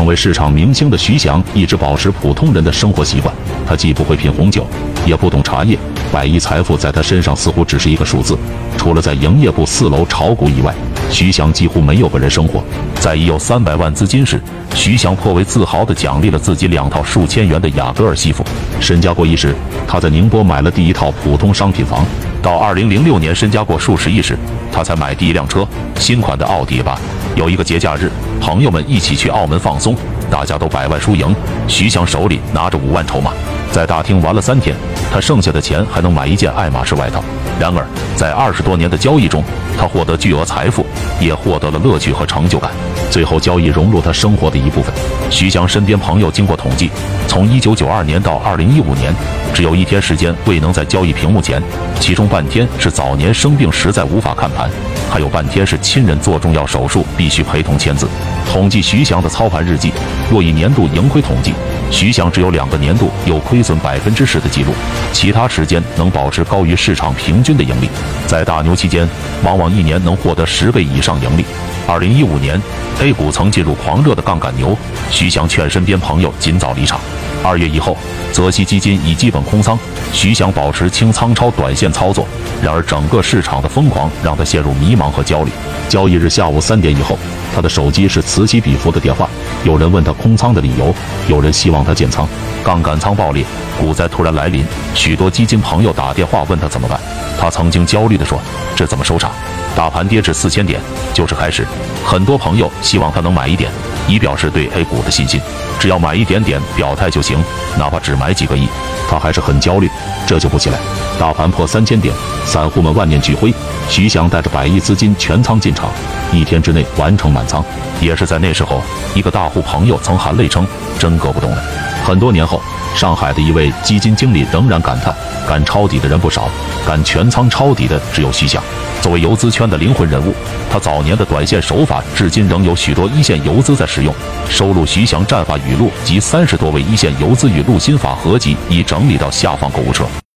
成为市场明星的徐翔一直保持普通人的生活习惯。他既不会品红酒，也不懂茶叶，百亿财富在他身上似乎只是一个数字。除了在营业部四楼炒股以外，徐翔几乎没有个人生活。在已有三百万资金时，徐翔颇为自豪地奖励了自己两套数千元的雅戈尔西服。身家过亿时，他在宁波买了第一套普通商品房。到二零零六年身家过数十亿时，他才买第一辆车，新款的奥迪 A8。有一个节假日，朋友们一起去澳门放松，大家都百万输赢，徐翔手里拿着五万筹码，在大厅玩了三天，他剩下的钱还能买一件爱马仕外套。然而，在二十多年的交易中，他获得巨额财富，也获得了乐趣和成就感。最后，交易融入他生活的一部分。徐翔身边朋友经过统计，从一九九二年到二零一五年，只有一天时间未能在交易屏幕前，其中半天是早年生病实在无法看盘，还有半天是亲人做重要手术必须陪同签字。统计徐翔的操盘日记，若以年度盈亏统计，徐翔只有两个年度有亏损百分之十的记录，其他时间能保持高于市场平均的盈利。在大牛期间，往往一年能获得十倍以上盈利。二零一五年，A 股曾进入狂热的杠杆牛，徐翔劝身边朋友尽早离场。二月以后，泽熙基金已基本空仓，徐翔保持清仓超短线操作。然而，整个市场的疯狂让他陷入迷茫和焦虑。交易日下午三点以后，他的手机是此起彼伏的电话，有人问他空仓的理由，有人希望他减仓。杠杆仓爆裂，股灾突然来临，许多基金朋友打电话问他怎么办。他曾经焦虑地说：“这怎么收场？大盘跌至四千点就是开始。”很多朋友希望他能买一点，以表示对 A 股的信心。只要买一点点表态就行，哪怕只买几个亿，他还是很焦虑。这就不起来，大盘破三千点，散户们万念俱灰。徐翔带着百亿资金全仓进场，一天之内完成满仓。也是在那时候，一个大户朋友曾含泪称：“真割不动了。”很多年后，上海的一位基金经理仍然感叹：“敢抄底的人不少，敢全仓抄底的只有徐翔。”作为游资圈的灵魂人物，他早年的短线手法至今仍有许多一线游资在使用。收录徐翔战法语录及三十多位一线游资语录心法合集已整理到下方购物车。